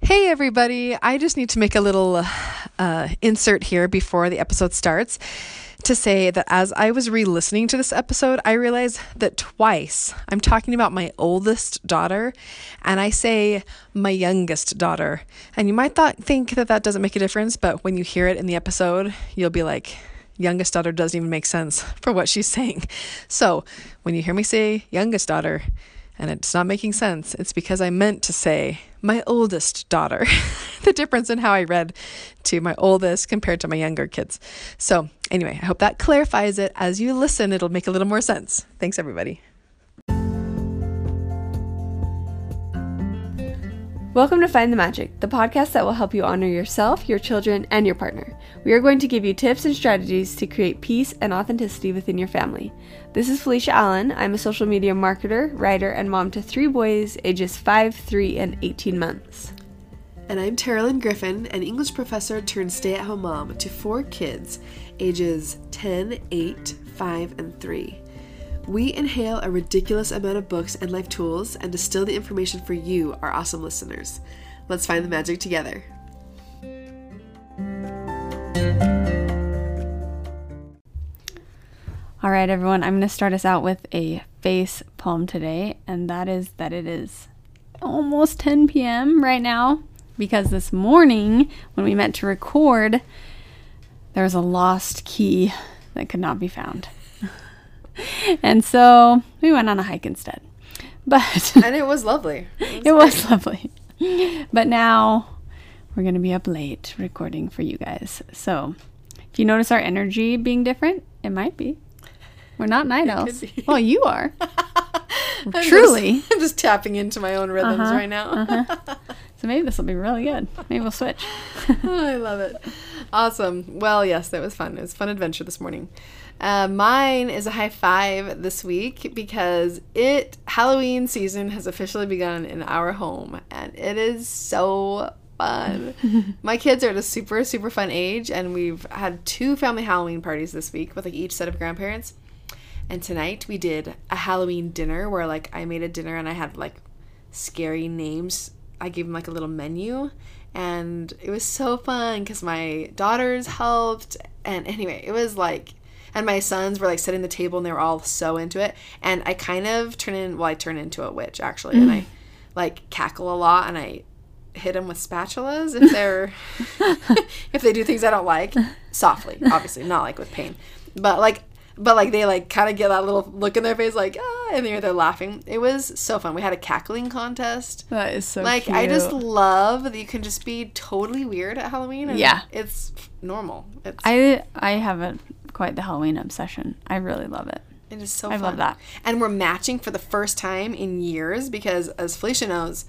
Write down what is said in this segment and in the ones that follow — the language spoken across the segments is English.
Hey, everybody. I just need to make a little uh, insert here before the episode starts to say that as I was re listening to this episode, I realized that twice I'm talking about my oldest daughter and I say my youngest daughter. And you might thought, think that that doesn't make a difference, but when you hear it in the episode, you'll be like, youngest daughter doesn't even make sense for what she's saying. So when you hear me say youngest daughter, and it's not making sense, it's because I meant to say my oldest daughter. the difference in how I read to my oldest compared to my younger kids. So, anyway, I hope that clarifies it. As you listen, it'll make a little more sense. Thanks, everybody. Welcome to Find the Magic, the podcast that will help you honor yourself, your children, and your partner. We are going to give you tips and strategies to create peace and authenticity within your family. This is Felicia Allen. I'm a social media marketer, writer, and mom to three boys ages 5, 3, and 18 months. And I'm Terralyn Griffin, an English professor turned stay at home mom to four kids ages 10, 8, 5, and 3. We inhale a ridiculous amount of books and life tools and distill the information for you, our awesome listeners. Let's find the magic together. All right, everyone, I'm going to start us out with a face palm today, and that is that it is almost 10 p.m. right now because this morning when we met to record, there was a lost key that could not be found. and so we went on a hike instead. But and it was lovely. It was, it was lovely. But now we're going to be up late recording for you guys. So if you notice our energy being different, it might be. We're not night owls. Well, you are. I'm Truly. Just, I'm just tapping into my own rhythms uh-huh, right now. uh-huh. So maybe this will be really good. Maybe we'll switch. oh, I love it. Awesome. Well, yes, that was fun. It was fun adventure this morning. Uh, mine is a high five this week because it Halloween season has officially begun in our home, and it is so fun. My kids are at a super super fun age, and we've had two family Halloween parties this week with like each set of grandparents. And tonight we did a Halloween dinner where like I made a dinner and I had like scary names. I gave them like a little menu and it was so fun cuz my daughters helped and anyway, it was like and my sons were like setting the table and they were all so into it and I kind of turn in well I turn into a witch actually mm. and I like cackle a lot and I hit them with spatulas if they're if they do things I don't like softly obviously not like with pain but like but like they like kind of get that little look in their face like ah and they're, they're laughing. It was so fun. We had a cackling contest. That is so like cute. i just love that you can just be totally weird at halloween yeah. it's normal. It's i i haven't quite the halloween obsession. I really love it. It is so I fun. love that. And we're matching for the first time in years because, as Felicia knows,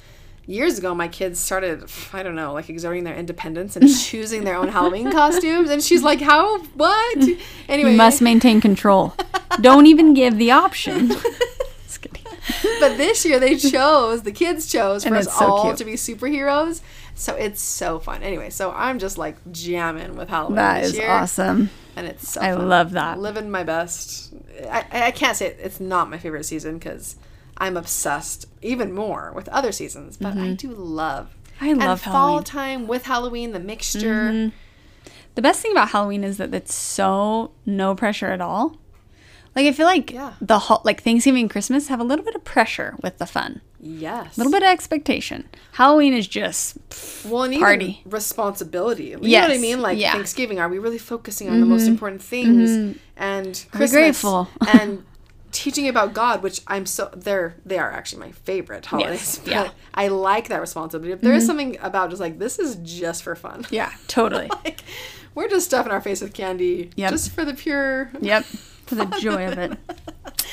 years ago my kids started i don't know like exerting their independence and choosing their own halloween costumes and she's like how? What? Anyway. you must maintain control. Don't even give the option. But this year they chose the kids chose for us so all cute. to be superheroes. So it's so fun. Anyway so i'm just like jamming with halloween that is year, awesome. And it's so i fun. love that. Living my best. I, I can't say it, it's not my favorite season because I'm obsessed even more with other seasons, but mm-hmm. I do love. I love and fall Halloween. time with Halloween, the mixture. Mm-hmm. The best thing about Halloween is that it's so no pressure at all. Like I feel like yeah. the ho- like Thanksgiving and Christmas have a little bit of pressure with the fun. Yes. A little bit of expectation. Halloween is just well, and party responsibility. You yes. know what I mean? Like yeah. Thanksgiving, are we really focusing on mm-hmm. the most mm-hmm. important things? Mm-hmm. And Christmas grateful. and teaching about God, which I'm so they're they are actually my favorite holidays. Yes. yeah, I like that responsibility. If there is mm-hmm. something about just like this is just for fun. Yeah, totally. like we're just stuffing our face with candy, yep. just for the pure. Yep, for the joy of it.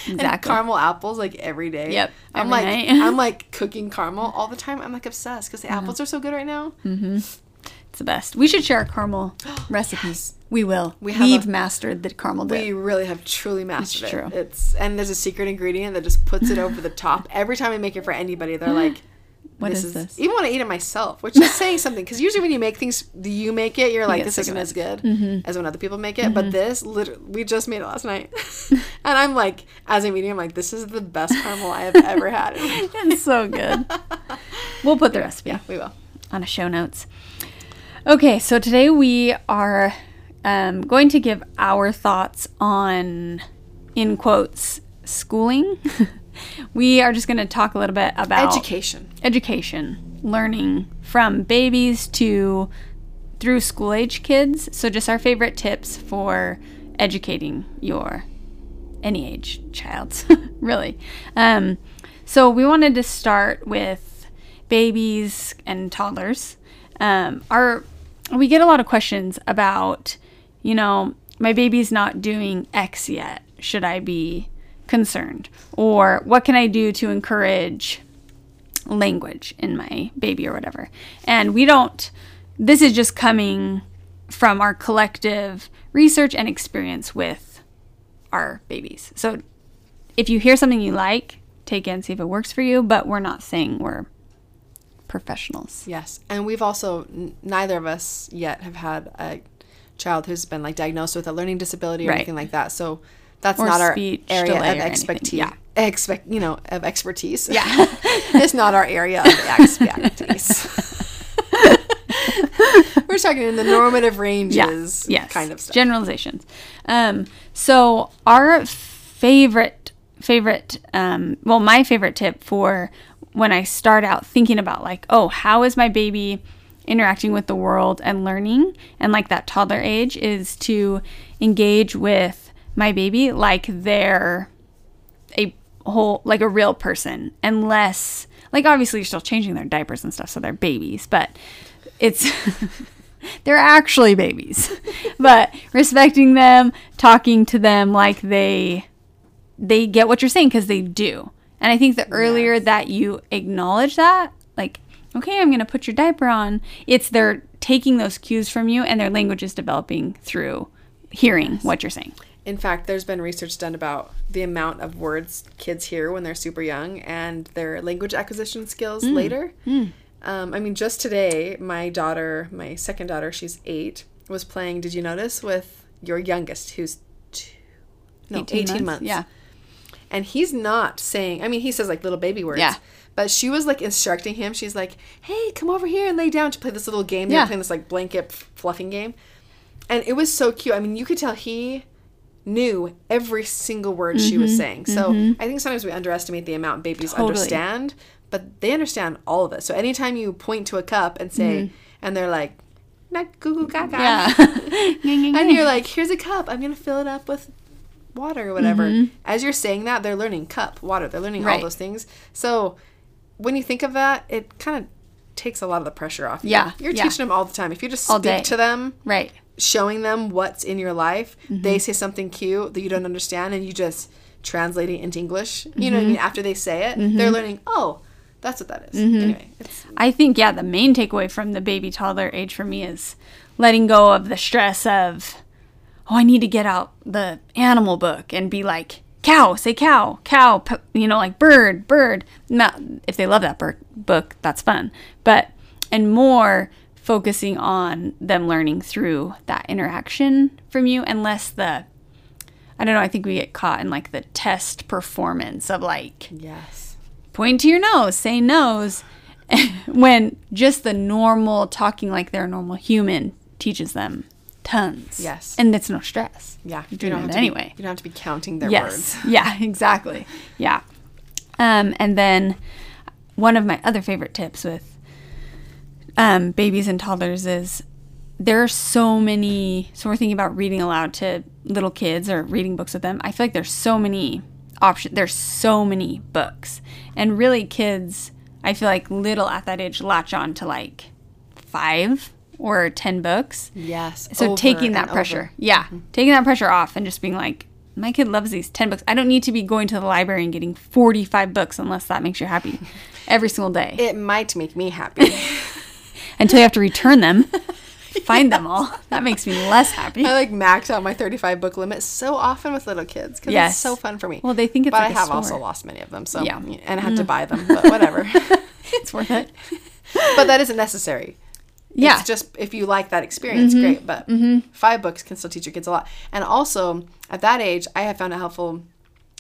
Exactly. And caramel apples like every day. Yep. I'm like night. I'm like cooking caramel all the time. I'm like obsessed because the uh-huh. apples are so good right now. Mm-hmm. It's the best. We should share our caramel recipes. We will. We have We've a, mastered the caramel dip. We really have truly mastered it's true. it. It's and there's a secret ingredient that just puts it over the top. Every time I make it for anybody, they're like, "What this is, is this?" Even when I eat it myself, which is saying something, because usually when you make things, you make it, you're like, "This isn't as good mm-hmm. as when other people make it." Mm-hmm. But this, literally, we just made it last night, and I'm like, as eating, I'm like, "This is the best caramel I have ever had." it's so good. We'll put the recipe. Yeah, we will. on a show notes. Okay, so today we are um, going to give our thoughts on, in quotes, schooling. we are just going to talk a little bit about Education. education, learning from babies to through school age kids. So, just our favorite tips for educating your any age child, really. Um, so, we wanted to start with babies and toddlers. Um, our we get a lot of questions about, you know, my baby's not doing X yet. Should I be concerned? Or what can I do to encourage language in my baby or whatever? And we don't, this is just coming from our collective research and experience with our babies. So if you hear something you like, take it and see if it works for you, but we're not saying we're professionals. Yes, and we've also n- neither of us yet have had a child who's been like diagnosed with a learning disability or Right. anything like that. So that's Or not our area of expertise. Yeah. Expect you know of expertise. Yeah. it's not our area of expertise. We're talking in the normative ranges, yes, kind of stuff. Generalizations. Um, so our favorite favorite um, well, my favorite tip for when I start out thinking about like, oh, how is my baby interacting with the world and learning? And like that toddler age is to engage with my baby like they're a whole like a real person unless like obviously you're still changing their diapers and stuff so they're babies but it's they're actually babies. But respecting them talking to them like they they get what you're saying because they do and i think the earlier that you acknowledge that like okay i'm going to put your diaper on it's they're taking those cues from you and their language is developing through hearing what you're saying In fact, there's been research done about the amount of words kids hear when they're super young and their language acquisition skills Mm. later. Um, I mean, just today, my daughter, my second daughter, she's eight, was playing. Did you notice with your youngest, who's two, no, 18, months. yeah and he's not saying. I mean, he says like little baby words. Yeah. But she was like instructing him. She's like, "Hey, come over here and lay down to play this little game." Yeah. playing this like blanket fluffing game, and it was so cute. I mean, you could tell he knew every single word she Mm-hmm. was saying. So I think sometimes we underestimate the amount babies Totally. understand, but they understand all of it. So anytime you point to a cup and say, and they're like, "Not goo goo gaga," Mm-hmm. yeah and you're like, "Here's a cup. I'm gonna fill it up with." Water or whatever Mm-hmm. as you're saying that they're learning cup water they're learning all those things so when you think of that it kind of takes a lot of the pressure off you. Yeah, you're yeah. teaching them all the time if you just All speak day. to them right showing them what's in your life Mm-hmm. they say something cute that you don't understand and you just translate it into english you Mm-hmm. know what i mean after they say it they're learning oh that's what that is. Mm-hmm. anyway it's I think, yeah, the main takeaway from the baby toddler age for me is letting go of the stress of, oh, I need to get out the animal book and be like, cow, say cow, cow, you know, like bird, bird. Not, if they love that bird book, that's fun. But, and more focusing on them learning through that interaction from you and less the, I don't know, I think we get caught in like the test performance of like, yes point to your nose, say nose, when just the normal talking like they're a normal human teaches them tons. Yes. And it's no stress. yeah You're doing it have to anyway. be, you don't have to be counting their yes. words Yeah, exactly. Yeah. Um, and then one of my other favorite tips with um, babies and toddlers is there are so many. So we're thinking about reading aloud to little kids or reading books with them. I feel like there's so many options. There's so many books, and really, kids. I feel like little at that age latch on to like five or ten books. yes So over taking that over. pressure, yeah, taking that pressure off and just being like, my kid loves these 10 books. I don't need to be going to the library and getting 45 books unless that makes you happy every single day it might make me happy until you have to return them, find them all. That makes me less happy. I like max out my 35 book limit so often with little kids because Yes. it's so fun for me. Well, they think it's but like I have also lost many of them, so Yeah. Mm. and I had to buy them, but whatever. It's worth it. but that isn't necessary. Yeah. Mm-hmm. It's just if you like that experience, great. But five books can still teach your kids a lot. And also at that age, I have found it helpful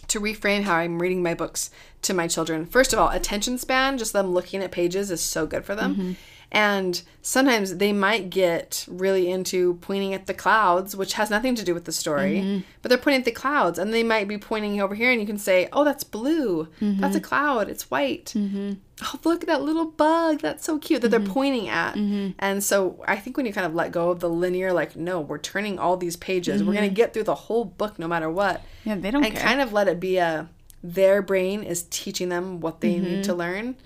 to reframe how I'm reading my books to my children. First of all, attention span, just them looking at pages is so good for them. And sometimes they might get really into pointing at the clouds, which has nothing to do with the story, mm-hmm. but they're pointing at the clouds and they might be pointing over here and you can say, Oh, that's blue. Mm-hmm. That's a cloud. It's white. Mm-hmm. Oh, look at that little bug. That's so cute that they're pointing at. And so I think when you kind of let go of the linear, like, no, we're turning all these pages, we're going to get through the whole book no matter what Yeah, they don't and care. kind of let it be a their brain is teaching them what they need to learn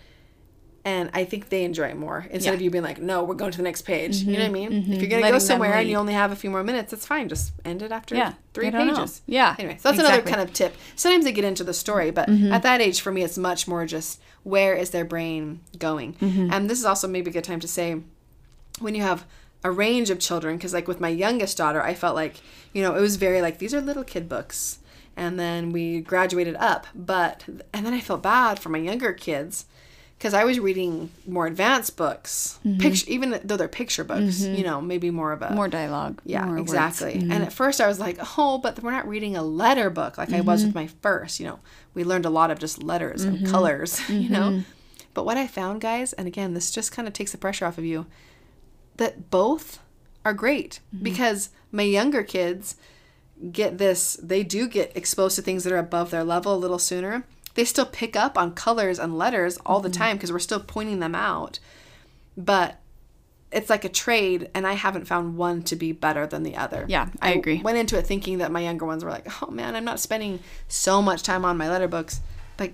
and i think they enjoy it more instead Mm-hmm. Yeah. Mm-hmm. of you being like no we're going to the next page you know what i mean if you're gonna Letting go somewhere and you only have a few more minutes it's fine just end it after Yeah, three know. pages Yeah, anyway so that's another exactly. Mm-hmm. kind of tip sometimes they get into the story but at that age for me it's much more just where is their brain going Mm-hmm. and this is also maybe a good time to say when you have a range of children because like with my youngest daughter i felt like you know it was very like these are little kid books and then we graduated up but and then i felt bad for my younger kids because i was reading more advanced books mm-hmm. picture even though they're picture books mm-hmm. you know maybe more of a more dialogue. yeah, more exactly. Mm-hmm. And at first I was like, oh, but we're not reading a letter book like I was with my first. You know, we learned a lot of just letters and colors, you know. But what I found, guys, and again, this just kind of takes the pressure off of you, that both are great because my younger kids get this, they do get exposed to things that are above their level a little sooner. They still pick up on colors and letters all the mm-hmm. time because we're still pointing them out. But it's like a trade and i haven't found one to be better than the other Yeah, I agree. went into it thinking that my younger ones were like oh man i'm not spending so much time on my letter books but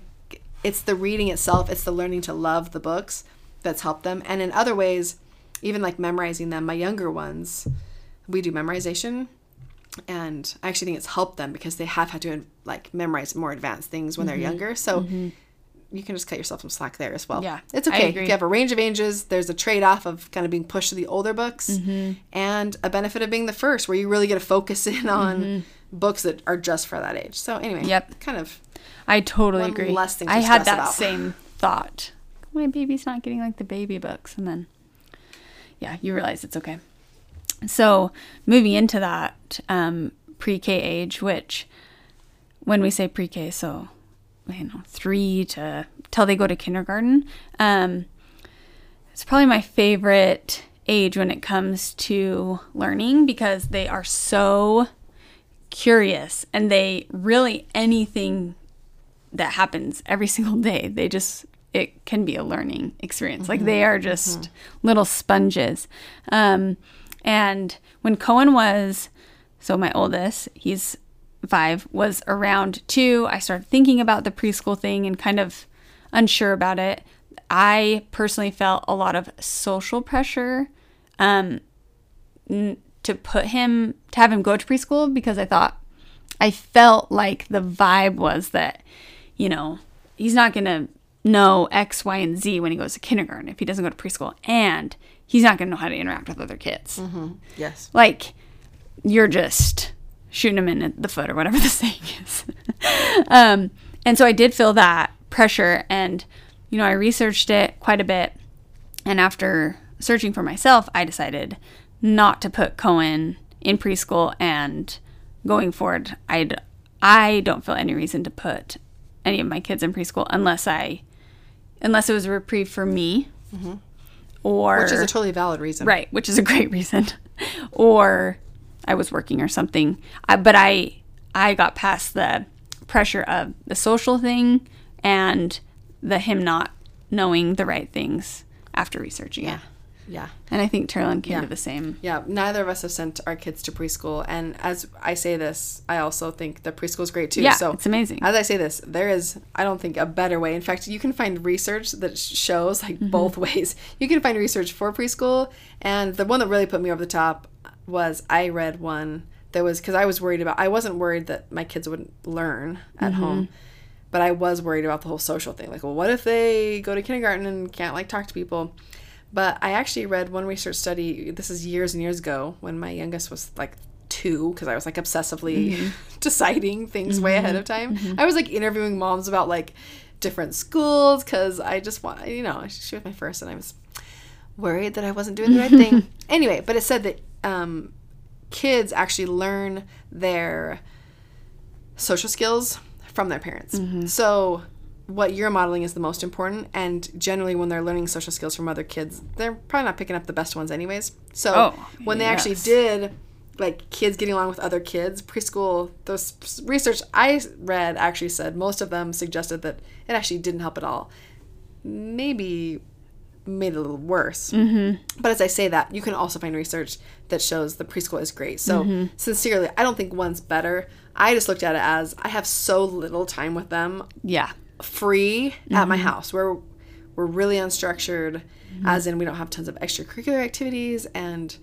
it's the reading itself it's the learning to love the books that's helped them and in other ways even like memorizing them my younger ones we do memorization and i actually think it's helped them because they have had to like memorize more advanced things when Mm-hmm. they're younger so you can just cut yourself some slack there as well. Yeah, it's okay. agree. You have a range of ages. There's a trade off of kind of being pushed to the older books, Mm-hmm. and a benefit of being the first, where you really get to focus in on Mm-hmm. books that are just for that age. So anyway, Yep. kind of I totally agree. less thing I had that about. same thought. My baby's not getting like the baby books, and then yeah, you realize it's okay. So moving into that um, pre-K age, which when we say pre-K, so you know three to till they go to kindergarten, um, it's probably my favorite age when it comes to learning because they are so curious and they really anything that happens every single day they just it can be a learning experience. Like they are just little sponges. Um, and when cohen was so my oldest he's five was around two i started thinking about the preschool thing and kind of unsure about it. I personally felt a lot of social pressure um, n- to put him to have him go to preschool because I thought I felt like the vibe was that you know he's not gonna know X, Y, and Z when he goes to kindergarten if he doesn't go to preschool, and he's not gonna know how to interact with other kids. yes. Like you're just shooting him in the foot or whatever the saying is. um, and so I did feel that pressure, and you know I researched it quite a bit, and after searching for myself, I decided not to put Cohen in preschool and going forward, I'd I don't feel any reason to put any of my kids in preschool unless I unless it was a reprieve for me or Which is a totally valid reason. right, which is a great reason, or I was working or something. I, but I I got past the pressure of the social thing and the him not knowing the right things after researching it. Yeah. And I think Terralyn came Yeah. to the same. Yeah, neither of us have sent our kids to preschool, and as I say this, I also think that preschool is great too. Yeah, so it's amazing. As I say this, there is, I don't think, a better way. In fact, you can find research that shows like Mm-hmm. both ways. You can find research for preschool, and the one that really put me over the top was I read one that was because I was worried about. I wasn't worried that my kids wouldn't learn at Mm-hmm. home. But I was worried about the whole social thing. Like, well, what if they go to kindergarten and can't like talk to people? But I actually read one research study. This is years and years ago when my youngest was like two, because I was like obsessively mm-hmm. deciding things way ahead mm-hmm. of time. Mm-hmm. I was like interviewing moms about like different schools because I just want, you know, she was my first, and I was worried that I wasn't doing the right thing. Anyway, but it said that um, kids actually learn their social skills from their parents. So what you're modeling is the most important and generally when they're learning social skills from other kids they're probably not picking up the best ones anyways. So Oh, when they actually did like kids getting along with other kids preschool those research i read actually said most of them suggested that it actually didn't help at all. Maybe made it a little worse. Mm-hmm. but as i say that you can also find research that shows the preschool is great. So sincerely i don't think one's better. I just looked at it as i have so little time with them. Yeah. Free at my mm-hmm. house. We're we're really unstructured, mm-hmm. as in we don't have tons of extracurricular activities and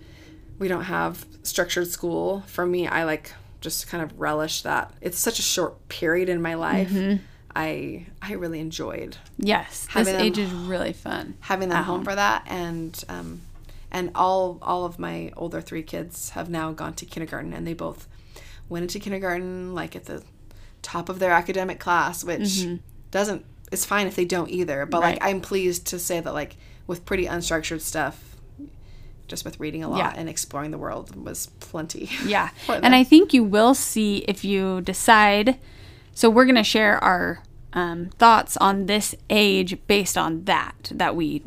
we don't have structured school. For me, I like just kind of relish that. It's such a short period in my life. Mm-hmm. I I really enjoyed Yes. This them- age is really fun. having them home for that and um and all all of my older three kids have now gone to kindergarten and they both went into kindergarten like at the top of their academic class which doesn't it's fine if they don't either but like i'm pleased to say that like with pretty unstructured stuff just with reading a lot Yeah. and exploring the world was plenty Yeah. And. I think you will see if you decide. So we're going to share our um, thoughts on this age based on that, that we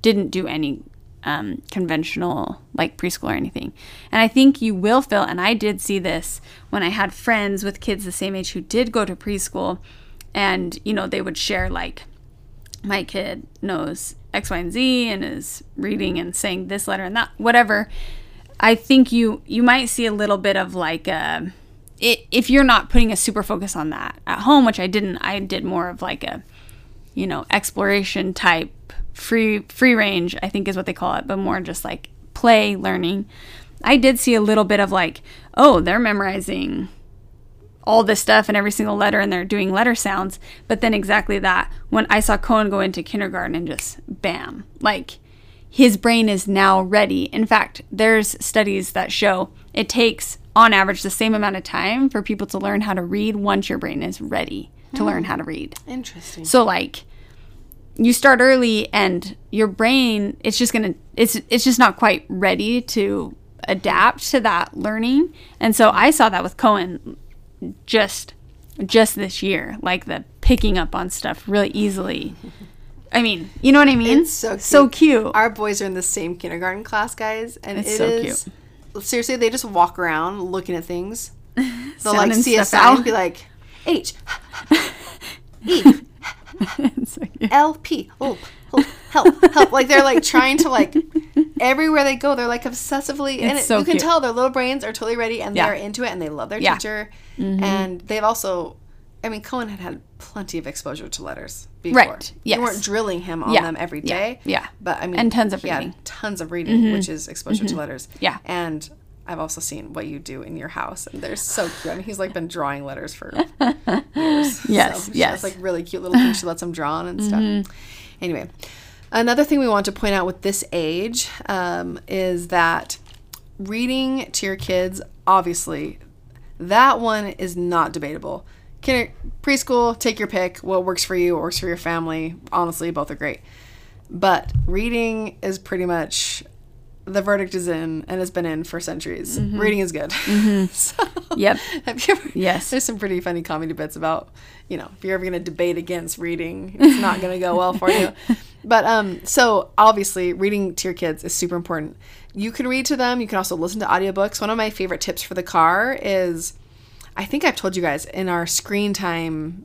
didn't do any um, conventional like preschool or anything. And I think you will feel, and I did see this when I had friends with kids the same age who did go to preschool. And, you know, they would share like, my kid knows X, Y, and Z and is reading and saying this letter and that, whatever. I think you you might see a little bit of like uh, a, it, if you're not putting a super focus on that at home, which I didn't. I did more of like a, you know, exploration type free free range. I think is what they call it, but more just like play learning. I did see a little bit of like, oh, they're memorizing all this stuff and every single letter and they're doing letter sounds. But then exactly that, when I saw Cohen go into kindergarten and just bam, like his brain is now ready. In fact, there's studies that show it takes on average the same amount of time for people to learn how to read once your brain is ready to learn how to read. interesting So like you start early and your brain it's just going to it's it's just not quite ready to adapt to that learning. And so I saw that with Cohen just just this year, like the picking up on stuff really easily. I mean, you know what I mean? It's so so cute. Our boys are in the same kindergarten class, guys, and It's it so is- Seriously, they just walk around looking at things. They'll like see a sign and be like, H, E, so cute. L, P, help, help. Like they're like trying to like everywhere they go, they're like obsessively, and it, so you can cute. tell their little brains are totally ready and Yeah. they're into it and they love their Yeah. Mm-hmm. teacher. And they've also, I mean, Cohen had had plenty of exposure to letters before. Right, You yes. weren't drilling him on Yeah, them every day. yeah, yeah. But I mean, And tons of reading. Mm-hmm. tons of reading, which is exposure to letters. Yeah. And I've also seen what you do in your house, and they're so cute. I mean, he's like been drawing letters for years. Yes, so yes. Has like really cute little things she lets him draw on and stuff. Anyway, another thing we want to point out with this age um, is that reading to your kids, obviously, that one is not debatable. Kinder, preschool, take your pick. What works for you, what works for your family. Honestly, both are great. But reading is pretty much the verdict is in and has been in for centuries. Reading is good. so, Yep. have you ever? Yes. There's some pretty funny comedy bits about, you know, if you're ever going to debate against reading, it's not going to go well for you. But um, so obviously, reading to your kids is super important. You can read to them. You can also listen to audiobooks. One of my favorite tips for the car is, I think I've told you guys in our screen time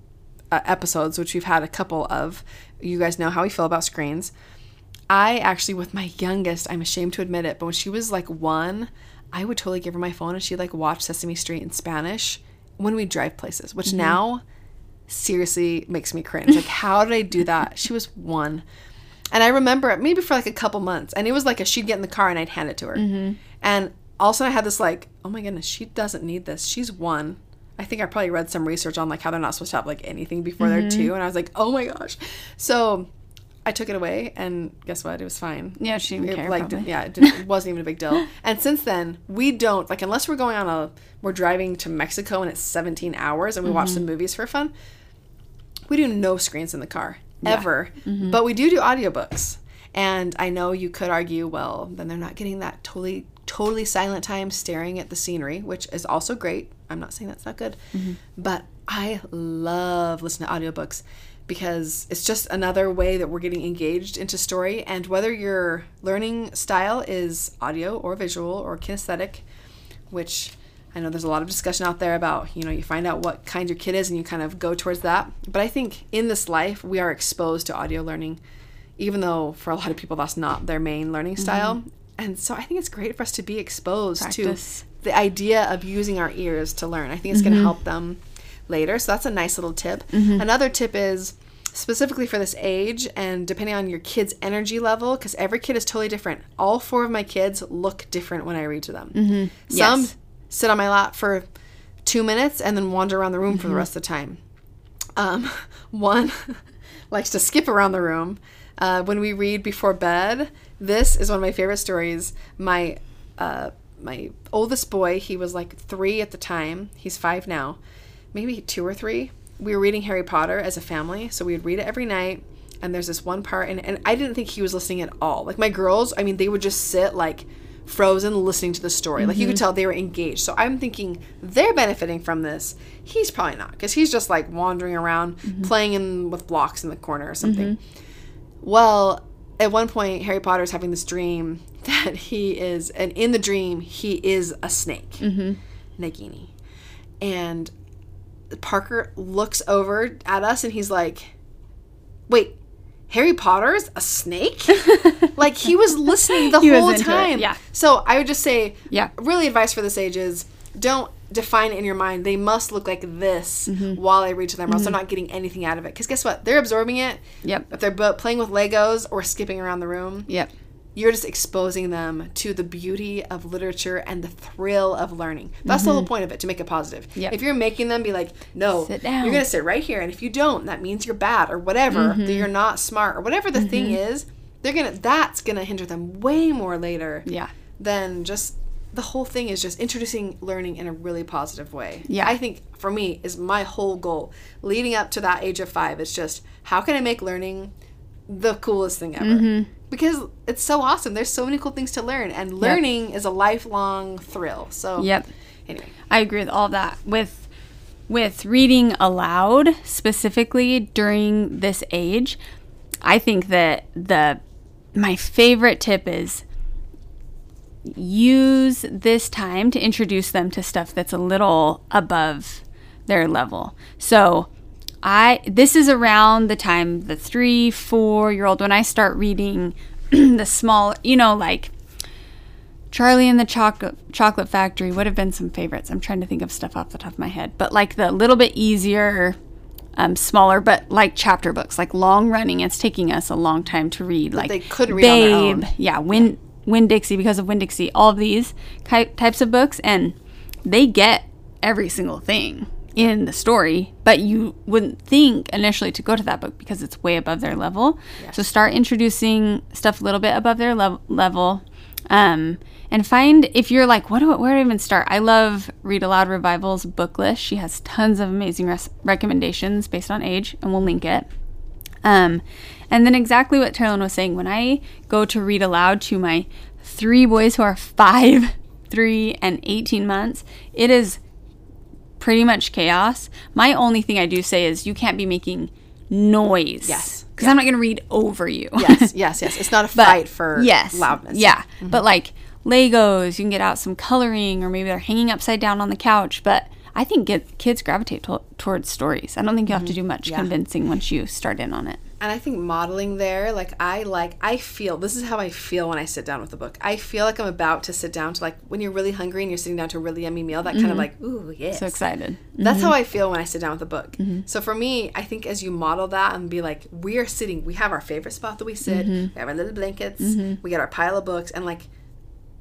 uh, episodes, which we've had a couple of. You guys know how we feel about screens. I actually, with my youngest, I'm ashamed to admit it, but when she was like one, I would totally give her my phone and she'd like watch Sesame Street in Spanish when we drive places, which mm-hmm. now seriously makes me cringe. Like, how did I do that? She was one. And I remember it maybe for like a couple months. And it was like a she'd get in the car and I'd hand it to her. Mm-hmm. And all of a sudden I had this like, oh my goodness, she doesn't need this. She's one. I think I probably read some research on like how they're not supposed to have like anything before they're mm-hmm. two. And I was like, oh my gosh. So I took it away and guess what? It was fine. Yeah, she didn't It, care. like probably. yeah, it, didn't, it wasn't even a big deal. And since then, we don't like unless we're going on a we're driving to Mexico and it's 17 hours and we watch Mm-hmm. some movies for fun. We do no screens in the car ever, but we do do audiobooks. And I know you could argue, well, then they're not getting that totally totally silent time staring at the scenery, which is also great. I'm not saying that's not good, but I love listening to audiobooks because it's just another way that we're getting engaged into story. And whether your learning style is audio or visual or kinesthetic, which I know there's a lot of discussion out there about, you know, you find out what kind your kid is and you kind of go towards that. But I think in this life, we are exposed to audio learning, even though for a lot of people that's not their main learning mm-hmm. style. And so I think it's great for us to be exposed Practice. to the idea of using our ears to learn. I think it's going to mm-hmm. help them later. So that's a nice little tip. Another tip is specifically for this age and depending on your kid's energy level, because every kid is totally different. All four of my kids look different when I read to them. Some Yes. sit on my lap for two minutes and then wander around the room for the rest of the time. Um, one likes to skip around the room. Uh, when we read before bed, this is one of my favorite stories. My uh, my oldest boy, he was like three at the time. He's five now, maybe two or three. We were reading Harry Potter as a family, so we would read it every night. And there's this one part, and, and I didn't think he was listening at all. Like my girls, I mean, they would just sit like frozen listening to the story. Like you could mhm. tell they were engaged. So I'm thinking they're benefiting from this. He's probably not because he's just like wandering around mm-hmm. playing in with blocks in the corner or something. Mm-hmm. Well, at one point, Harry Potter's having this dream that he is, and in the dream, he is a snake, mm-hmm. Nagini. And Parker looks over at us and he's like, Wait, Harry Potter's a snake? like he was listening the He whole it, time. yeah. So I would just say, Yeah. really advice for this age is don't define it in your mind. They must look like this Mm-hmm. while I read to them, or else they're not getting anything out of it. Because guess what? They're absorbing it. Yep. If they're playing with Legos or skipping around the room, Yep. You're just exposing them to the beauty of literature and the thrill of learning. That's the whole point of it to make it positive. Mm-hmm. Yep. If you're making them be like, no, you're going to sit right here, and if you don't, that means you're bad or whatever, Mm-hmm. that you're not smart or whatever the thing is, they're gonna that's gonna hinder them way more later Yeah. than just the whole thing is just introducing learning in a really positive way. Yeah. I think for me is my whole goal leading up to that age of five. It's just how can I make learning the coolest thing ever? Because it's so awesome. There's so many cool things to learn, and learning is a lifelong thrill. So Yep. Anyway, I agree with all that. With with reading aloud specifically during this age, I think that the my favorite tip is use this time to introduce them to stuff that's a little above their level. So I this is around the time the three, four year old when I start reading the small you know, like Charlie and the Chocolate Chocolate Factory would have been some favorites. I'm trying to think of stuff off the top of my head, but like the little bit easier, um, smaller, but like chapter books, like long running. It's taking us a long time to read. Like they couldn't read own. yeah, Win Winn-Dixie because of Winn-Dixie. All of these ki- types of books, and they get every single thing in the story, but you wouldn't think initially to go to that book because it's way above their level. So start introducing stuff a little bit above their lev- level. Um, and find if you're like, what do I, where do I even start? I love Read Aloud Revival's book list. She has tons of amazing res- recommendations based on age, and we'll link it. Um, and then exactly what Terralyn was saying, when I go to read aloud to my three boys who are five, three, and 18 months, it is pretty much chaos. My only thing I do say is you can't be making noise. Yes. Because I'm not going to read over you. yes, yes, yes. It's not a fight for yes, loudness. Yeah, mm-hmm. but like Legos, you can get out some coloring, or maybe they're hanging upside down on the couch. But I think get, kids gravitate to, towards stories. I don't think you have to mm-hmm. do much Yeah. convincing once you start in on it. And I think modeling there, like I like, I feel this is how I feel when I sit down with a book. I feel like I'm about to sit down to like when you're really hungry and you're sitting down to a really yummy meal. That kind of mm-hmm. like, ooh, yes. So excited. That's how mm-hmm. I feel when I sit down with a book. Mm-hmm. So for me, I think as you model that and be like, we are sitting, we have our favorite spot that we sit, we have our little blankets, we get our pile of books, and like,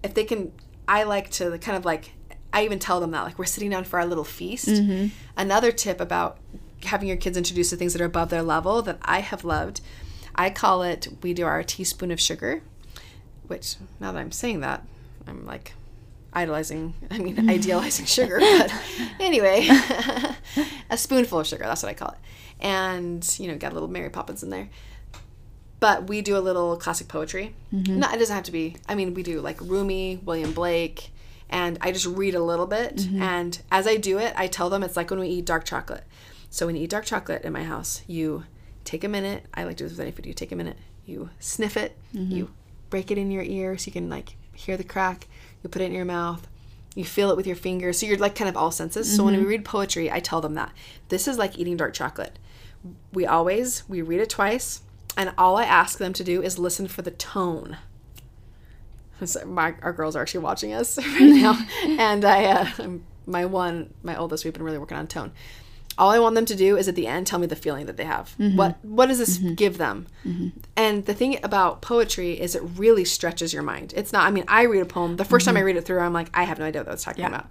if they can, I like to kind of like, I even tell them that like we're sitting down for our little feast. Another tip about having your kids introduced to things that are above their level that I have loved, I call it we do our teaspoon of sugar, which now that I'm saying that, I'm like idolizing, I mean, idealizing sugar. But anyway, a spoonful of sugar, that's what I call it. And, you know, got a little Mary Poppins in there. But we do a little classic poetry. Mm-hmm. No, it doesn't have to be, I mean, we do like Rumi, William Blake, and I just read a little bit. Mm-hmm. And as I do it, I tell them it's like when we eat dark chocolate. So when you eat dark chocolate in my house, you take a minute. I like to do this with any food. You take a minute, you sniff it, you break it in your ear so you can like hear the crack. You put it in your mouth. You feel it with your fingers. So you're like kind of all senses. So when we read poetry, I tell them that this is like eating dark chocolate. We always we read it twice, and all I ask them to do is listen for the tone. So my our girls are actually watching us right now, and I uh, my one my oldest we've been really working on tone. All I want them to do is at the end tell me the feeling that they have. Mm-hmm. What what does this mm-hmm. give them? Mm-hmm. And the thing about poetry is it really stretches your mind. It's not. I mean, I read a poem. The 1st time I read it through, I'm like, I have no idea what I was talking about.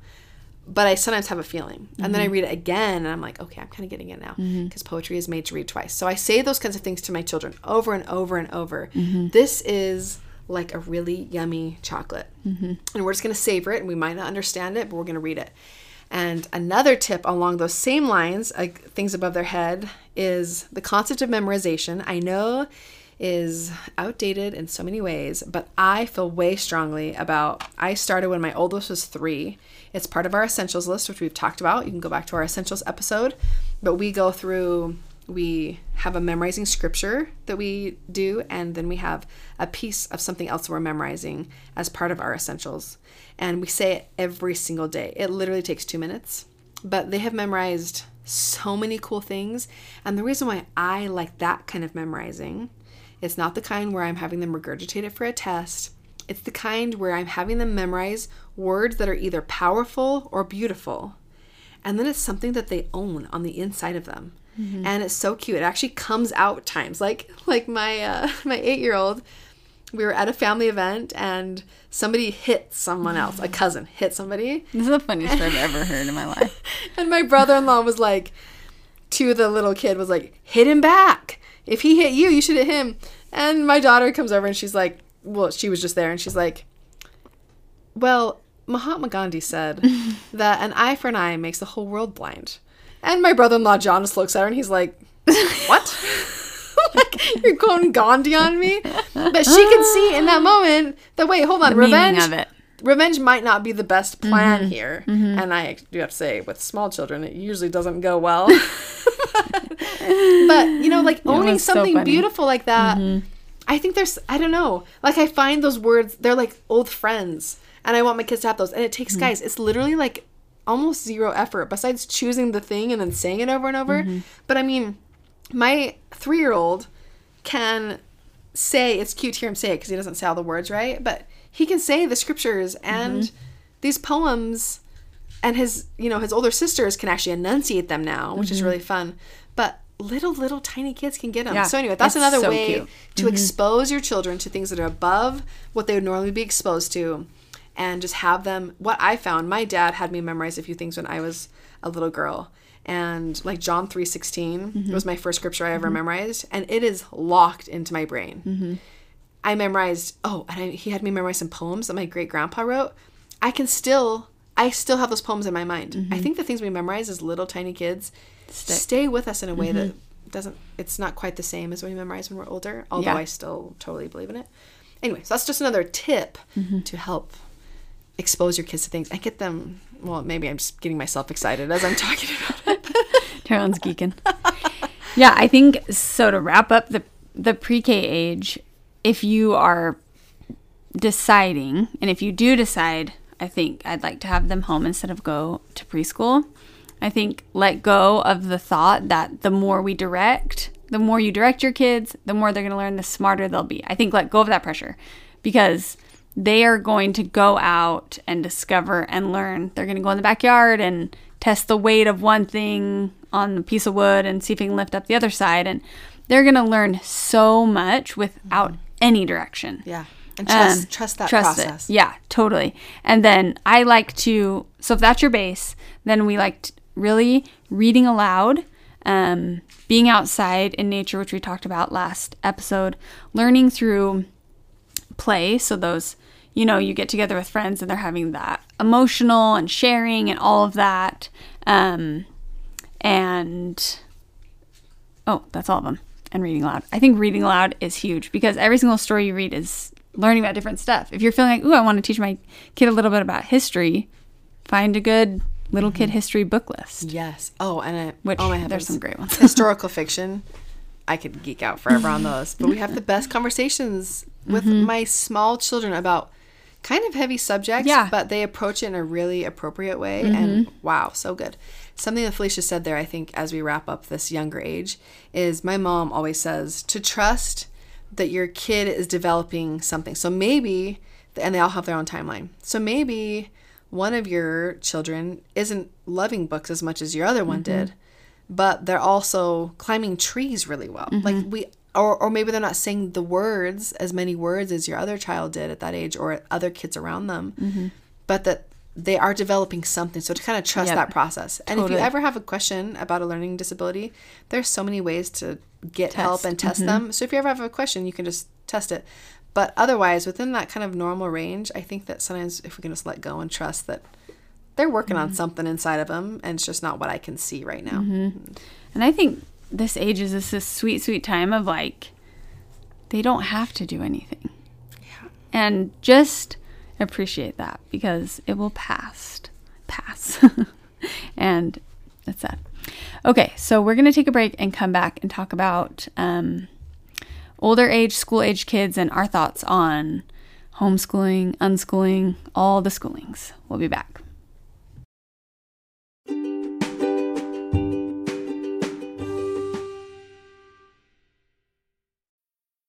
But I sometimes have a feeling, and then I read it again, and I'm like, okay, I'm kind of getting it now because poetry is made to read twice. So I say those kinds of things to my children over and over and over. This is like a really yummy chocolate, and we're just gonna savor it, and we might not understand it, but we're gonna read it. And another tip along those same lines, like things above their head, is the concept of memorization. I know is outdated in so many ways, but I feel way strongly about. I started when my oldest was three. It's part of our essentials list, which we've talked about. You can go back to our essentials episode, but we go through. We have a memorizing scripture that we do, and then we have a piece of something else we're memorizing as part of our essentials. And we say it every single day. It literally takes two minutes, but they have memorized so many cool things. And the reason why I like that kind of memorizing it's not the kind where I'm having them regurgitate it for a test. It's the kind where I'm having them memorize words that are either powerful or beautiful. And then it's something that they own on the inside of them. And it's so cute. It actually comes out times. Like like my uh, my 8-year-old we were at a family event and somebody hit someone else. A cousin hit somebody. This is the funniest story I've ever heard in my life. And my brother-in-law was like to the little kid was like, "Hit him back. If he hit you, you should hit him." And my daughter comes over and she's like, well, she was just there and she's like, "Well, Mahatma Gandhi said that an eye for an eye makes the whole world blind." And my brother-in-law John just looks at her and he's like, "What?" like you're going Gandhi on me, but she could see in that moment that wait, hold on, The revenge of it. revenge might not be the best mm-hmm. plan here. Mm-hmm. And I do have to say, with small children, it usually doesn't go well. but, you know, like owning so something funny. beautiful like that, mm-hmm. I think there's, I don't know, like I find those words, they're like old friends. And I want my kids to have those. And it takes, guys, it's literally like almost zero effort besides choosing the thing and then saying it over and over. But I mean, my three year old can say it's cute to hear him say it because he doesn't say all the words right but he can say the scriptures and Mm-hmm. these poems and his you know his older sisters can actually enunciate them now which is really fun but little little tiny kids can get them Mm-hmm. Yeah, so anyway that's another so way cute. Mm-hmm. to expose your children to things that are above what they would normally be exposed to and just have them what i found my dad had me memorize a few things when i was a little girl and like john 3.16 Mm-hmm. was my first scripture i ever memorized and it is locked into my brain Mm-hmm. I memorized. Oh, and I, he had me memorize some poems that my great grandpa wrote. I can still, I still have those poems in my mind. Mm-hmm. I think the things we memorize as little tiny kids stay with us in a way that doesn't. It's not quite the same as when we memorize when we're older. Although Mm-hmm. Yeah. I still totally believe in it. Anyway, so that's just another tip Mm-hmm. to help expose your kids to things. I get them. Well, maybe I'm just getting myself excited as I'm talking about it. Tyrone geeking. yeah, I think so. To wrap up the the pre K age, if you are deciding, and if you do decide, I think I'd like to have them home instead of go to preschool. I think let go of the thought that the more we direct, the more you direct your kids, the more they're going to learn, the smarter they'll be. I think let go of that pressure because they are going to go out and discover and learn. They're going to go in the backyard and test the weight of one thing on a piece of wood and see if they can lift up the other side. And they're going to learn so much without any direction. yeah, and trust Um, trust that trust it. Yeah, totally. And then I like to, so if that's your base, then we like t- really reading aloud, um, being outside in nature, which we talked about last episode, learning through play. So those, you know, you get together with friends and they're having that emotional and sharing and all of that. Um, and oh, that's all of them. And reading aloud. I think reading aloud is huge because every single story you read is learning about different stuff. If you're feeling like, ooh, I want to teach my kid a little bit about history, find a good little kid history book list. Yes. Oh, and I, Which oh my there's some great ones. historical fiction. I could geek out forever on those. But we have the best conversations with my small children about kind of heavy subjects, Yeah. but they approach it in a really appropriate way. And mm-hmm. wow, so good. Something that Felicia said there, I think, as we wrap up this younger age, is my mom always says to trust that your kid is developing something. So maybe, and they all have their own timeline. So maybe one of your children isn't loving books as much as your other one mm-hmm. did, but they're also climbing trees really well. Mm-hmm. Like we, or, or maybe they're not saying the words as many words as your other child did at that age or other kids around them, but that they are developing something. So to kind of trust Yep. that process. And if you ever have a question about a learning disability, there's so many ways to get help Test. Mm-hmm. and test them. So if you ever have a question, you can just test it. But otherwise, within that kind of normal range, I think that sometimes if we can just let go and trust that they're working Mm-hmm. on something inside of them and it's just not what I can see right now. And I think this age is this, this sweet, sweet time of like, they don't have to do anything. Yeah. And just appreciate that because it will pass. Pass. and that's that. Okay, so we're going to take a break and come back and talk about um, older age, school age kids and our thoughts on homeschooling, unschooling, all the schoolings. We'll be back.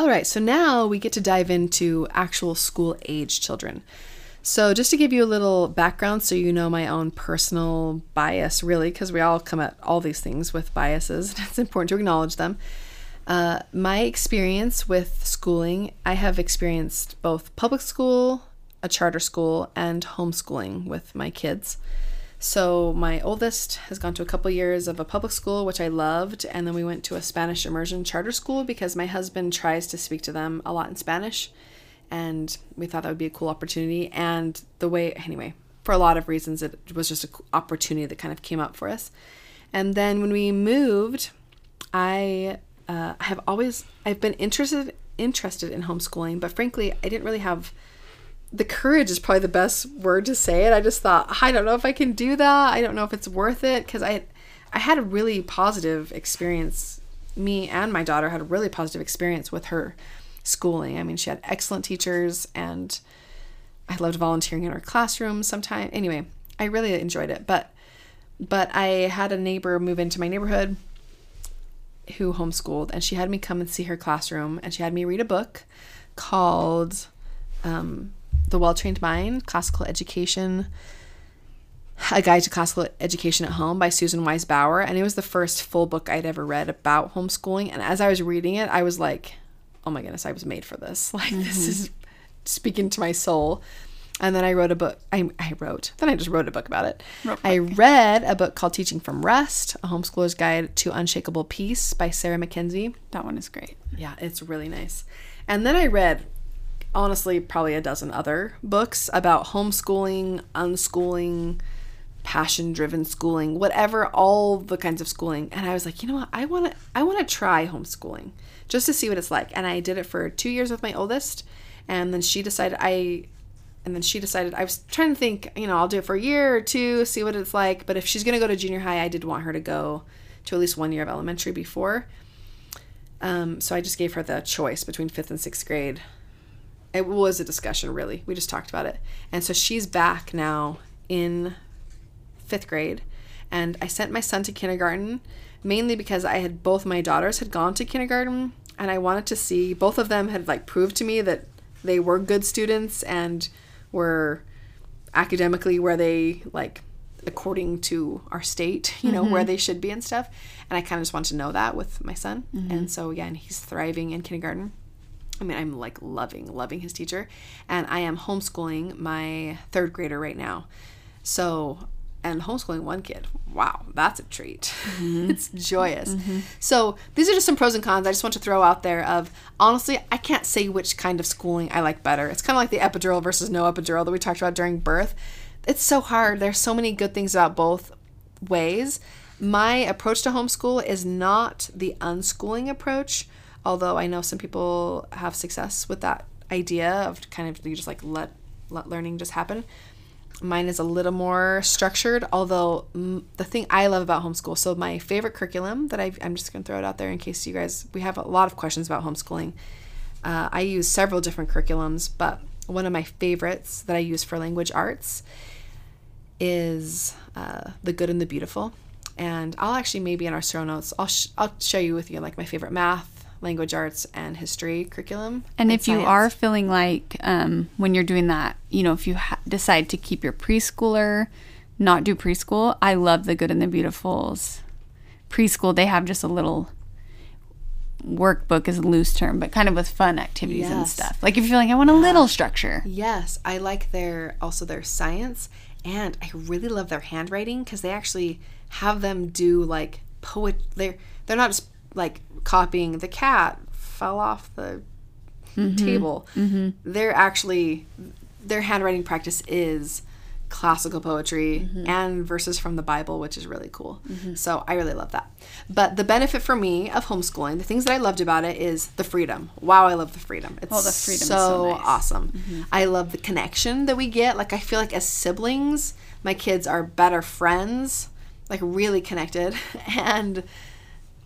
All right, so now we get to dive into actual school age children. So, just to give you a little background so you know my own personal bias, really, because we all come at all these things with biases, and it's important to acknowledge them. Uh, my experience with schooling, I have experienced both public school, a charter school, and homeschooling with my kids. So my oldest has gone to a couple years of a public school, which I loved, and then we went to a Spanish immersion charter school because my husband tries to speak to them a lot in Spanish, and we thought that would be a cool opportunity. And the way, anyway, for a lot of reasons, it was just an opportunity that kind of came up for us. And then when we moved, I uh, have always I've been interested interested in homeschooling, but frankly, I didn't really have the courage is probably the best word to say it. I just thought I don't know if I can do that. I don't know if it's worth it because I I had a really positive experience. Me and my daughter had a really positive experience with her schooling. I mean, she had excellent teachers and I loved volunteering in her classroom sometime. Anyway, I really enjoyed it. But but I had a neighbor move into my neighborhood who homeschooled and she had me come and see her classroom and she had me read a book called um, The Well Trained Mind Classical Education A Guide to Classical Education at Home by Susan Wise Bauer. And it was the first full book I'd ever read about homeschooling. And as I was reading it, I was like, oh my goodness, I was made for this. Like, this mm-hmm. is speaking to my soul. And then I wrote a book. I, I wrote, then I just wrote a book about it. I read a book called Teaching from Rest, A Homeschooler's Guide to Unshakable Peace by Sarah Mackenzie. That one is great. Yeah, it's really nice. And then I read, honestly, probably a dozen other books about homeschooling, unschooling, passion driven schooling, whatever, all the kinds of schooling. And I was like, you know what? I want to I want to try homeschooling just to see what it's like. And I did it for 2 years with my oldest, and then she decided I and then she decided I was trying to think, you know, I'll do it for a year or two, see what it's like, but if she's going to go to junior high, I did want her to go to at least one year of elementary before. Um, so I just gave her the choice between fifth and sixth grade. It was a discussion, really. We just talked about it. And so she's back now in fifth grade. And I sent my son to kindergarten mainly because I had both my daughters had gone to kindergarten and I wanted to see both of them had like proved to me that they were good students and were academically where they like according to our state, you know, where mm-hmm. they should be and stuff. And I kind of just want to know that with my son. Mm-hmm. And so, again, he's thriving in kindergarten. I mean, I'm like loving, loving his teacher. And I am homeschooling my third grader right now. So, and homeschooling one kid, wow, that's a treat. Mm-hmm. it's joyous. Mm-hmm. So, these are just some pros and cons I just want to throw out there of honestly, I can't say which kind of schooling I like better. It's kind of like the epidural versus no epidural that we talked about during birth. It's so hard. There's so many good things about both ways. My approach to homeschool is not the unschooling approach, although I know some people have success with that idea of kind of you just like let let learning just happen. Mine is a little more structured, although mm, the thing I love about homeschool, so my favorite curriculum that i I'm just going to throw it out there in case you guys, we have a lot of questions about homeschooling. Uh, I use several different curriculums, but one of my favorites that I use for language arts is uh, The Good and the Beautiful. And I'll actually maybe in our show notes, I'll, sh- I'll share you with you like my favorite math, language arts, and history curriculum. And if you science. are feeling like um, when you're doing that, you know, if you ha- decide to keep your preschooler, not do preschool, I love the Good and the Beautifuls. Preschool, they have just a little workbook is a loose term, but kind of with fun activities and stuff. Like if you're like, I want a little structure. Yes, I like their also their science, and I really love their handwriting because they actually have them do like poet. They're they're not just like copying the cat fell off the mm-hmm. table. Mm-hmm. They're actually their handwriting practice is classical poetry mm-hmm. and verses from the Bible, which is really cool. So I really love that. But the benefit for me of homeschooling, the things that I loved about it is the freedom. Wow, I love the freedom. It's Oh, the freedom so, so nice. awesome. I love the connection that we get. Like I feel like as siblings, my kids are better friends, like really connected, and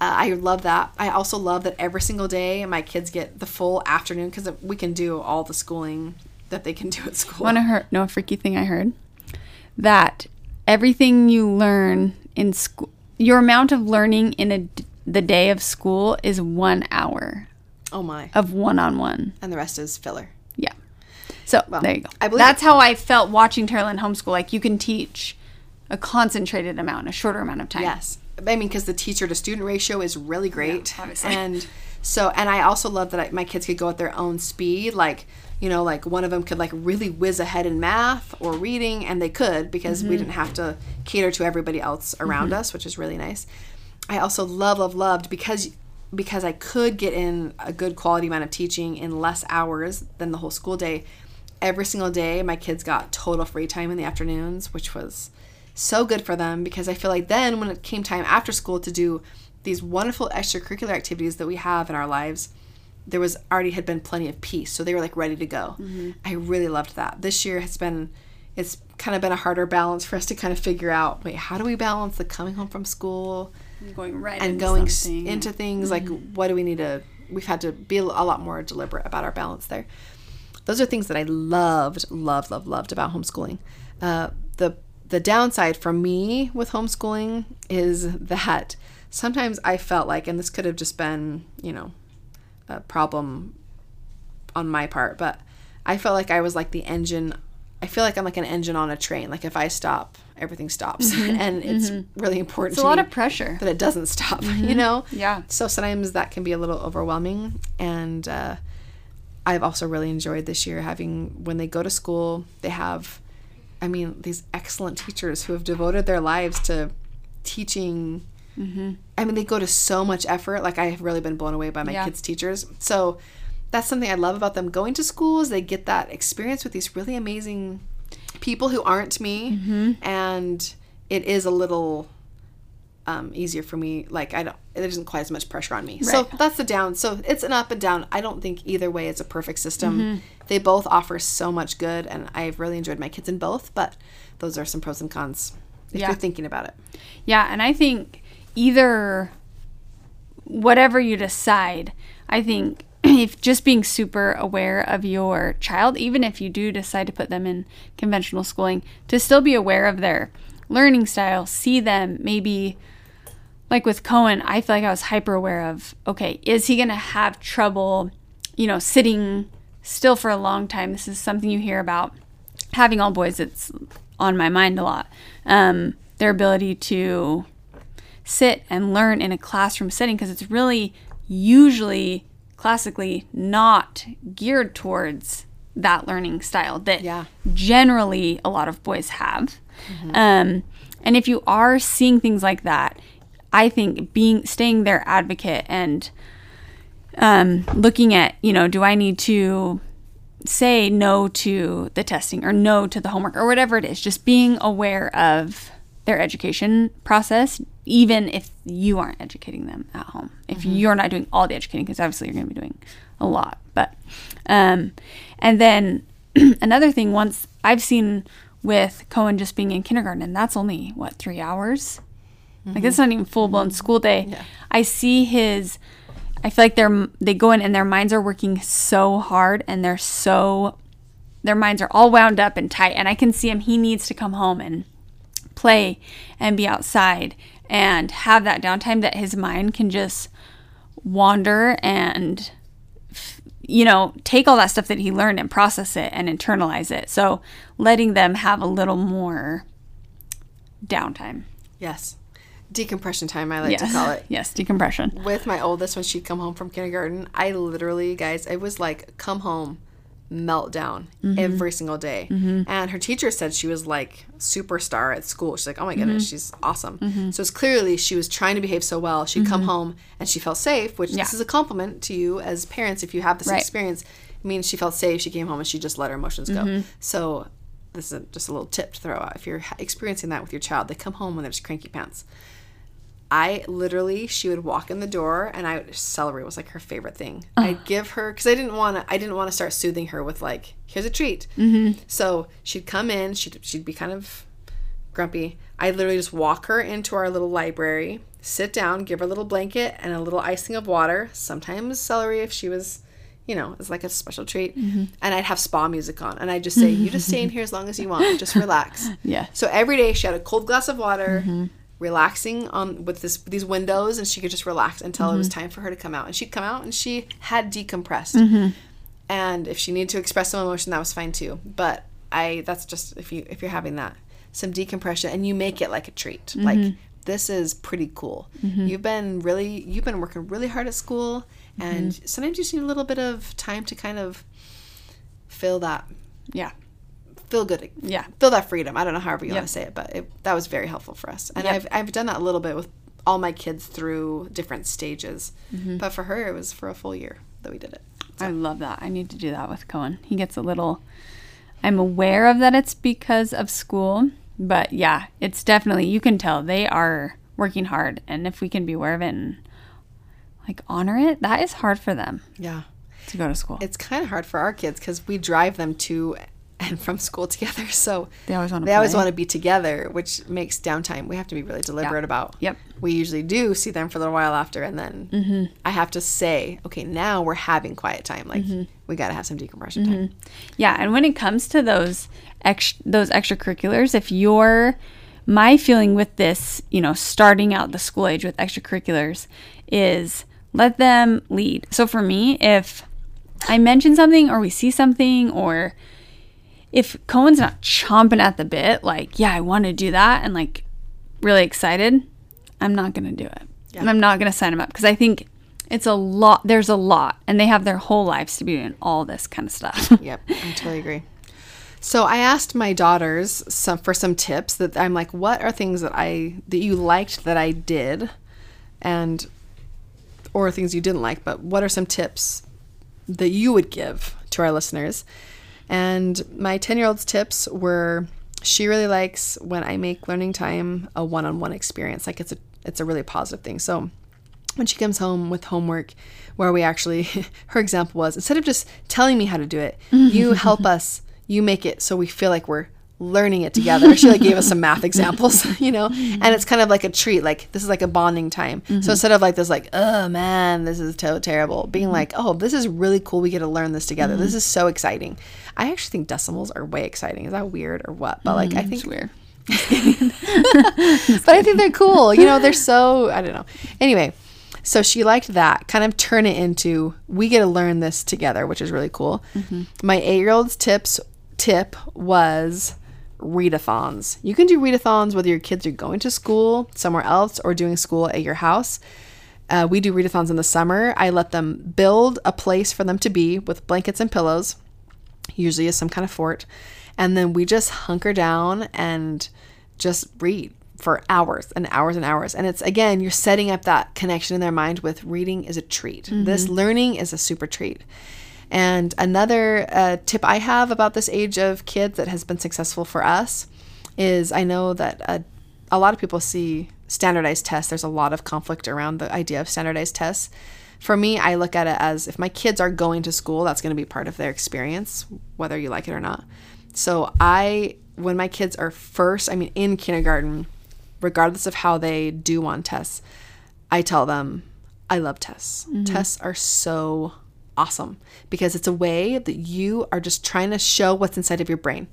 uh, I love that. I also love that every single day my kids get the full afternoon because we can do all the schooling that they can do at school. Want to hear No, a freaky thing I heard? That everything you learn in school, your amount of learning in a the day of school is one hour oh my! of one on one. And the rest is filler. Yeah. So there you go. I believe That's how I felt watching Terralyn homeschool. Like you can teach a concentrated amount, a shorter amount of time. Yes. I mean, because the teacher to student ratio is really great. obviously. and so, and I also love that I, my kids could go at their own speed. Like, you know, like one of them could like really whiz ahead in math or reading, and they could because we mm-hmm. didn't have to cater to everybody else around mm-hmm. us, which is really nice. I also love, love, loved because because I could get in a good quality amount of teaching in less hours than the whole school day. Every single day, my kids got total free time in the afternoons, which was so good for them because I feel like then when it came time after school to do these wonderful extracurricular activities that we have in our lives, there was already had been plenty of peace. So they were like ready to go. I really loved that. This year has been it's kind of been a harder balance for us to kind of figure out wait, how do we balance the coming home from school Going right and into going something. into things like what do we need to we've had to be a lot more deliberate about our balance there those are things that i loved loved loved loved about homeschooling uh, the the downside for me with homeschooling is that sometimes i felt like and this could have just been you know a problem on my part but i felt like i was like the engine i feel like i'm like an engine on a train. Like if i stop everything stops. Mm-hmm. And it's mm-hmm. really important It's a lot of pressure. that it doesn't stop you mm-hmm. know? Yeah. so sometimes that can be a little overwhelming. And uh, i've also really enjoyed this year having when they go to school they have i mean these excellent teachers who have devoted their lives to teaching. Mm-hmm. I mean they go to so much effort. Like i have really been blown away by my Yeah. kids teachers. So that's something i love about them going to schools. They get that experience with these really amazing people who aren't me. Mm-hmm. And it is a little um, easier for me like i don't there isn't quite as much pressure on me. So that's the down so it's an up and down. I don't think either way it's a perfect system. They both offer so much good and i've really enjoyed my kids in both but those are some pros and cons if Yeah. you're thinking about it. Yeah, and I think either whatever you decide, I think if just being super aware of your child, even if you do decide to put them in conventional schooling, to still be aware of their learning style, see them maybe like with Cohen, I feel like I was hyper aware of okay, is he going to have trouble, you know, sitting still for a long time? This is something you hear about. Having all boys, it's on my mind a lot. Um, their ability to sit and learn in a classroom setting because it's really usually classically not geared towards that learning style that Yeah. generally a lot of boys have. Um, and if you are seeing things like that, I think being staying their advocate and um, looking at you know, do I need to say no to the testing or no to the homework or whatever it is, just being aware of their education process, even if you aren't educating them at home. If you're not doing all the educating, because obviously you're going to be doing a lot. But, um, and then another thing, once I've seen with Cohen just being in kindergarten, and that's only what, three hours? Like, it's not even full blown mm-hmm. school day. I see his. I feel like they're they go in and their minds are working so hard and they're so their minds are all wound up and tight and I can see him he needs to come home and play and be outside and have that downtime that his mind can just wander and you know take all that stuff that he learned and process it and internalize it so letting them have a little more downtime Yes. Decompression time, I like yes to call it. yes decompression With my oldest, when she'd come home from kindergarten, I literally, guys, it was like come home, meltdown mm-hmm. every single day. Mm-hmm. And her teacher said she was like superstar at school. She's like, oh my goodness, mm-hmm. she's awesome. So it's clearly she was trying to behave so well. She'd come home and she felt safe, which Yeah. this is a compliment to you as parents if you have this Right. experience. It means she felt safe. She came home and she just let her emotions go. So this is just a little tip to throw out. If you're experiencing that with your child, they come home when just cranky pants. I literally, she would walk in the door, and I celery was like her favorite thing. I'd give her because I didn't want to. I didn't want to start soothing her with like, here's a treat. Mm-hmm. So she'd come in. She'd she'd be kind of grumpy. I'd literally just walk her into our little library, sit down, give her a little blanket and a little icing of water. Sometimes celery if she was, you know, it's like a special treat. And I'd have spa music on, and I'd just say, "You just stay in here as long as you want. Just relax." Yeah. So every day she had a cold glass of water, relaxing on with this these windows, and she could just relax until it was mm-hmm. time for her to come out. And she'd come out, and she had decompressed. Mm-hmm. And if she needed to express some emotion, that was fine too. But I that's just if you if you're having that some decompression, and you make it like a treat, mm-hmm. like. This is pretty cool. You've been really, you've been working really hard at school, and sometimes you just need a little bit of time to kind of fill that yeah feel good. Yeah. Feel that freedom. I don't know however you Yep. want to say it, but it, that was very helpful for us. And Yep. I've, I've done that a little bit with all my kids through different stages. Mm-hmm. But for her, it was for a full year that we did it. I love that. I need to do that with Cohen. He gets a little. I'm aware of that it's because of school, but yeah, it's definitely you can tell they are working hard, and if we can be aware of it and like honor it, that is hard for them Yeah. to go to school. It's kind of hard for our kids because we drive them to and from school together. So They always wanna they always want to be together, which makes downtime. We have to be really deliberate about. Yep. We usually do see them for a little while after, and then Mm-hmm. I have to say, okay, now we're having quiet time. Like Mm-hmm. we got to have some decompression time. Yeah, and when it comes to those ex- those extracurriculars, if you're my feeling with this, you know, starting out the school age with extracurriculars is let them lead. So for me, if I mention something or we see something or if Cohen's not chomping at the bit, like, yeah, I want to do that and like really excited, I'm not going to do it. And I'm not going to sign him up because I think it's a lot. There's a lot, and they have their whole lives to be doing all this kind of stuff. Yep, I totally agree. So I asked my daughters some for some tips that I'm like, what are things that I that you liked that I did, and or things you didn't like, but what are some tips that you would give to our listeners? And my 10 year old's tips were she really likes when I make learning time a one on one experience. Like it's a it's a really positive thing. So when she comes home with homework where we actually her example was instead of just telling me how to do it you mm-hmm. help us you make it so we feel like we're learning it together. She like gave us some math examples you know? And it's kind of like a treat like this is like a bonding time. So mm-hmm. instead of like this like oh man this is so terrible being mm-hmm. like oh this is really cool. We get to learn this together. This mm-hmm. is so exciting. I actually think decimals are way exciting. Is that weird or what? But like i mm, think weird. but I think they're cool. You know, they're so I don't know. Anyway, so she liked that. Kind of turn it into we get to learn this together, which is really cool. My eight year old's tips tip was readathons. You can do readathons whether your kids are going to school somewhere else or doing school at your house. Uh, we do readathons in the summer. I let them build a place for them to be with blankets and pillows usually is some kind of fort. And then we just hunker down and just read for hours and hours and hours. And it's again, you're setting up that connection in their mind with reading is a treat. This learning is a super treat. And another uh, tip I have about this age of kids that has been successful for us is I know that uh, a lot of people see standardized tests. There's a lot of conflict around the idea of standardized tests. For me, I look at it as if my kids are going to school, that's going to be part of their experience, whether you like it or not. So I, when my kids are first, I mean, in kindergarten, regardless of how they do on tests, I tell them, I love tests. Tests are so awesome because it's a way that you are just trying to show what's inside of your brain.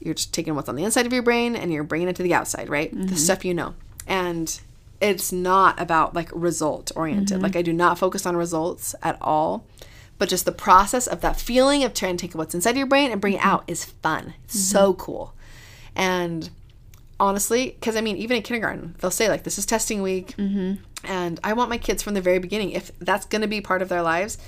You're just taking what's on the inside of your brain and you're bringing it to the outside, right? The mm-hmm. stuff you know. And it's not about like result oriented. Mm-hmm. Like I do not focus on results at all, but just the process of that feeling of trying to take what's inside of your brain and bring it mm-hmm. out is fun. It's so cool. And honestly, because I mean, even in kindergarten, they'll say like, "This is testing week," mm-hmm. and I want my kids from the very beginning, if that's going to be part of their lives,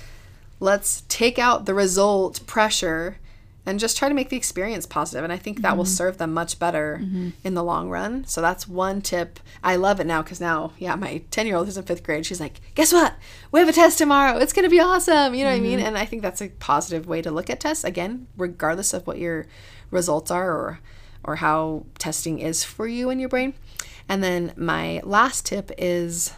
let's take out the result pressure and just try to make the experience positive and i think that will mm-hmm. serve them much better mm-hmm. in the long run. So that's one tip. I love it now because now yeah my 10 year old who's in fifth grade she's like guess what? We have a test tomorrow. It's going to be awesome. You know what i mean? And i think that's a positive way to look at tests again regardless of what your results are or or how testing is for you in your brain and then my last tip is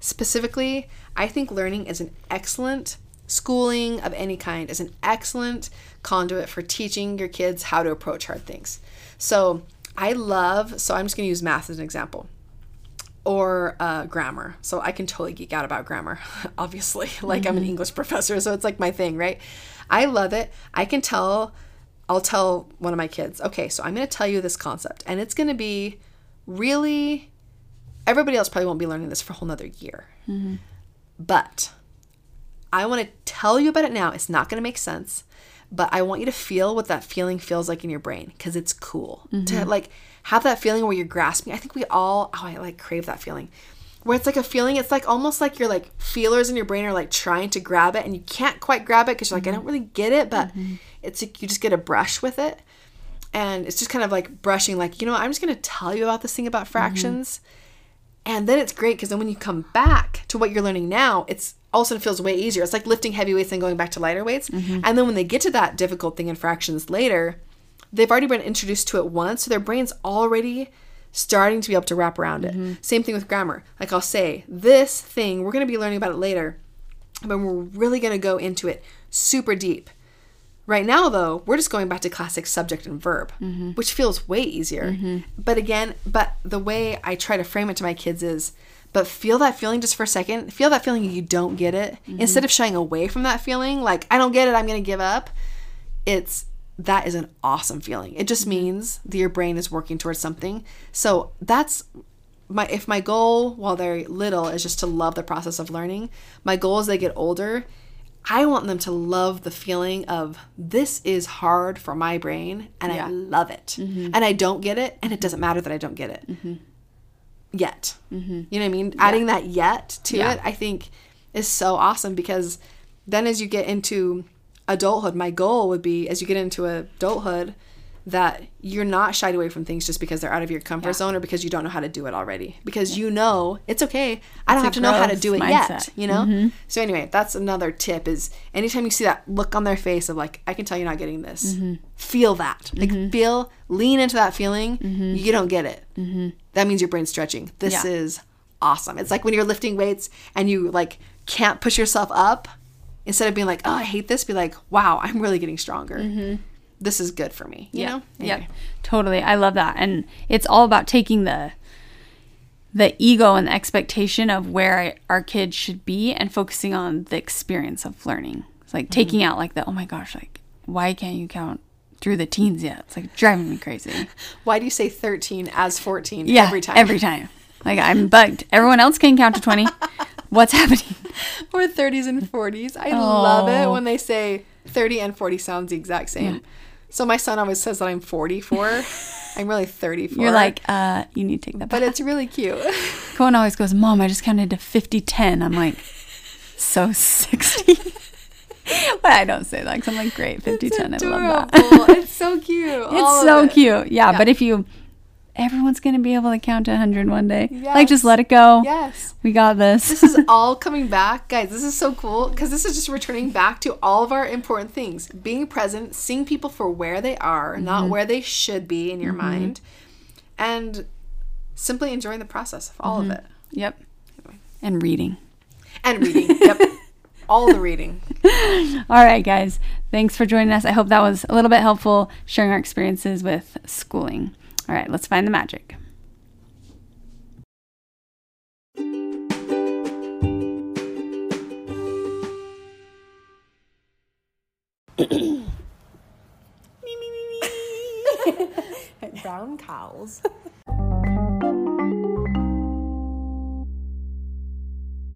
specifically i think learning is an excellent schooling of any kind is an excellent conduit for teaching your kids how to approach hard things. So I love, so I'm just going to use math as an example or uh, grammar. So I can totally geek out about grammar, obviously. Like I'm an English professor, so it's like my thing, right? I love it. I can tell, I'll tell one of my kids, okay, so I'm going to tell you this concept, and it's going to be really, everybody else probably won't be learning this for a whole nother year. Mm-hmm. But I want to tell you about it now. It's not going to make sense, but I want you to feel what that feeling feels like in your brain because it's cool to mm-hmm. like have that feeling where you're grasping. I think we all, oh, I like crave that feeling where it's like a feeling. It's like almost like your like feelers in your brain are like trying to grab it and you can't quite grab it because you're like, I don't really get it, but mm-hmm. it's like you just get a brush with it. And it's just kind of like brushing, like, you know, I'm just going to tell you about this thing about mm-hmm. fractions. And then it's great because then when you come back to what you're learning now, it's all of a sudden feels way easier. It's like lifting heavy weights and going back to lighter weights. Mm-hmm. And then when they get to that difficult thing in fractions later, they've already been introduced to it once, so their brain's already starting to be able to wrap around it. Mm-hmm. Same thing with grammar. Like I'll say, this thing, we're going to be learning about it later, but we're really going to go into it super deep. Right now, though, we're just going back to classic subject and verb, mm-hmm. which feels way easier. Mm-hmm. But again, but the way I try to frame it to my kids is, but feel that feeling just for a second. Feel that feeling you don't get it. Instead of shying away from that feeling, like, I don't get it, I'm going to give up, it's that is an awesome feeling. It just mm-hmm. means that your brain is working towards something. So that's my if my goal while they're little is just to love the process of learning, my goal as they get older, I want them to love the feeling of this is hard for my brain and I love it. Mm-hmm. And I don't get it and it doesn't matter that I don't get it. Mm-hmm. Yet. You know what I mean? Adding that yet to Yeah. it, I think is so awesome because then as you get into adulthood, my goal would be as you get into adulthood that you're not shied away from things just because they're out of your comfort zone or because you don't know how to do it already. Because you know it's okay. I don't have to know how to do it yet. You know? So anyway, that's another tip is anytime you see that look on their face of like, I can tell you're not getting this. Feel that. Like feel lean into that feeling. You don't get it. That means your brain's stretching. This Yeah. is awesome. It's like when you're lifting weights and you like can't push yourself up. Instead of being like, oh, I hate this, be like, wow, I'm really getting stronger. Mm-hmm. This is good for me. You know? Yeah, Anyway. totally. I love that, and it's all about taking the the ego and the expectation of where our kids should be, and focusing on the experience of learning. It's like mm-hmm. taking out like the oh my gosh, like why can't you count through the teens yet? It's like driving me crazy. Why do you say 13 as 14 Yeah, every time? Every time. Like I'm bugged. Everyone else can count to twenty. What's happening? or 30s and 40s. I love it Oh. when they say 30 and 40 sounds the exact same. So my son always says that I'm 44. I'm really 34. You're like, uh, you need to take that back. but it's really cute. Cohen always goes, Mom, I just counted to 50 10. I'm like, so 60. but I don't say that because I'm like, great, 50 10. I love that. It's so cute. It's so it. cute. Yeah, Yeah. but if you, everyone's going to be able to count to 100 one day. Like, just let it go. Yes. We got this. This is all coming back. Guys, this is so cool because this is just returning back to all of our important things being present, seeing people for where they are, Mm-hmm. not where they should be in your mind, and simply enjoying the process of all Mm-hmm. of it. yep. And reading. And reading. yep. All the reading. All right, guys. Thanks for joining us. I hope that was a little bit helpful sharing our experiences with schooling. All right, let's find the magic. Brown cows.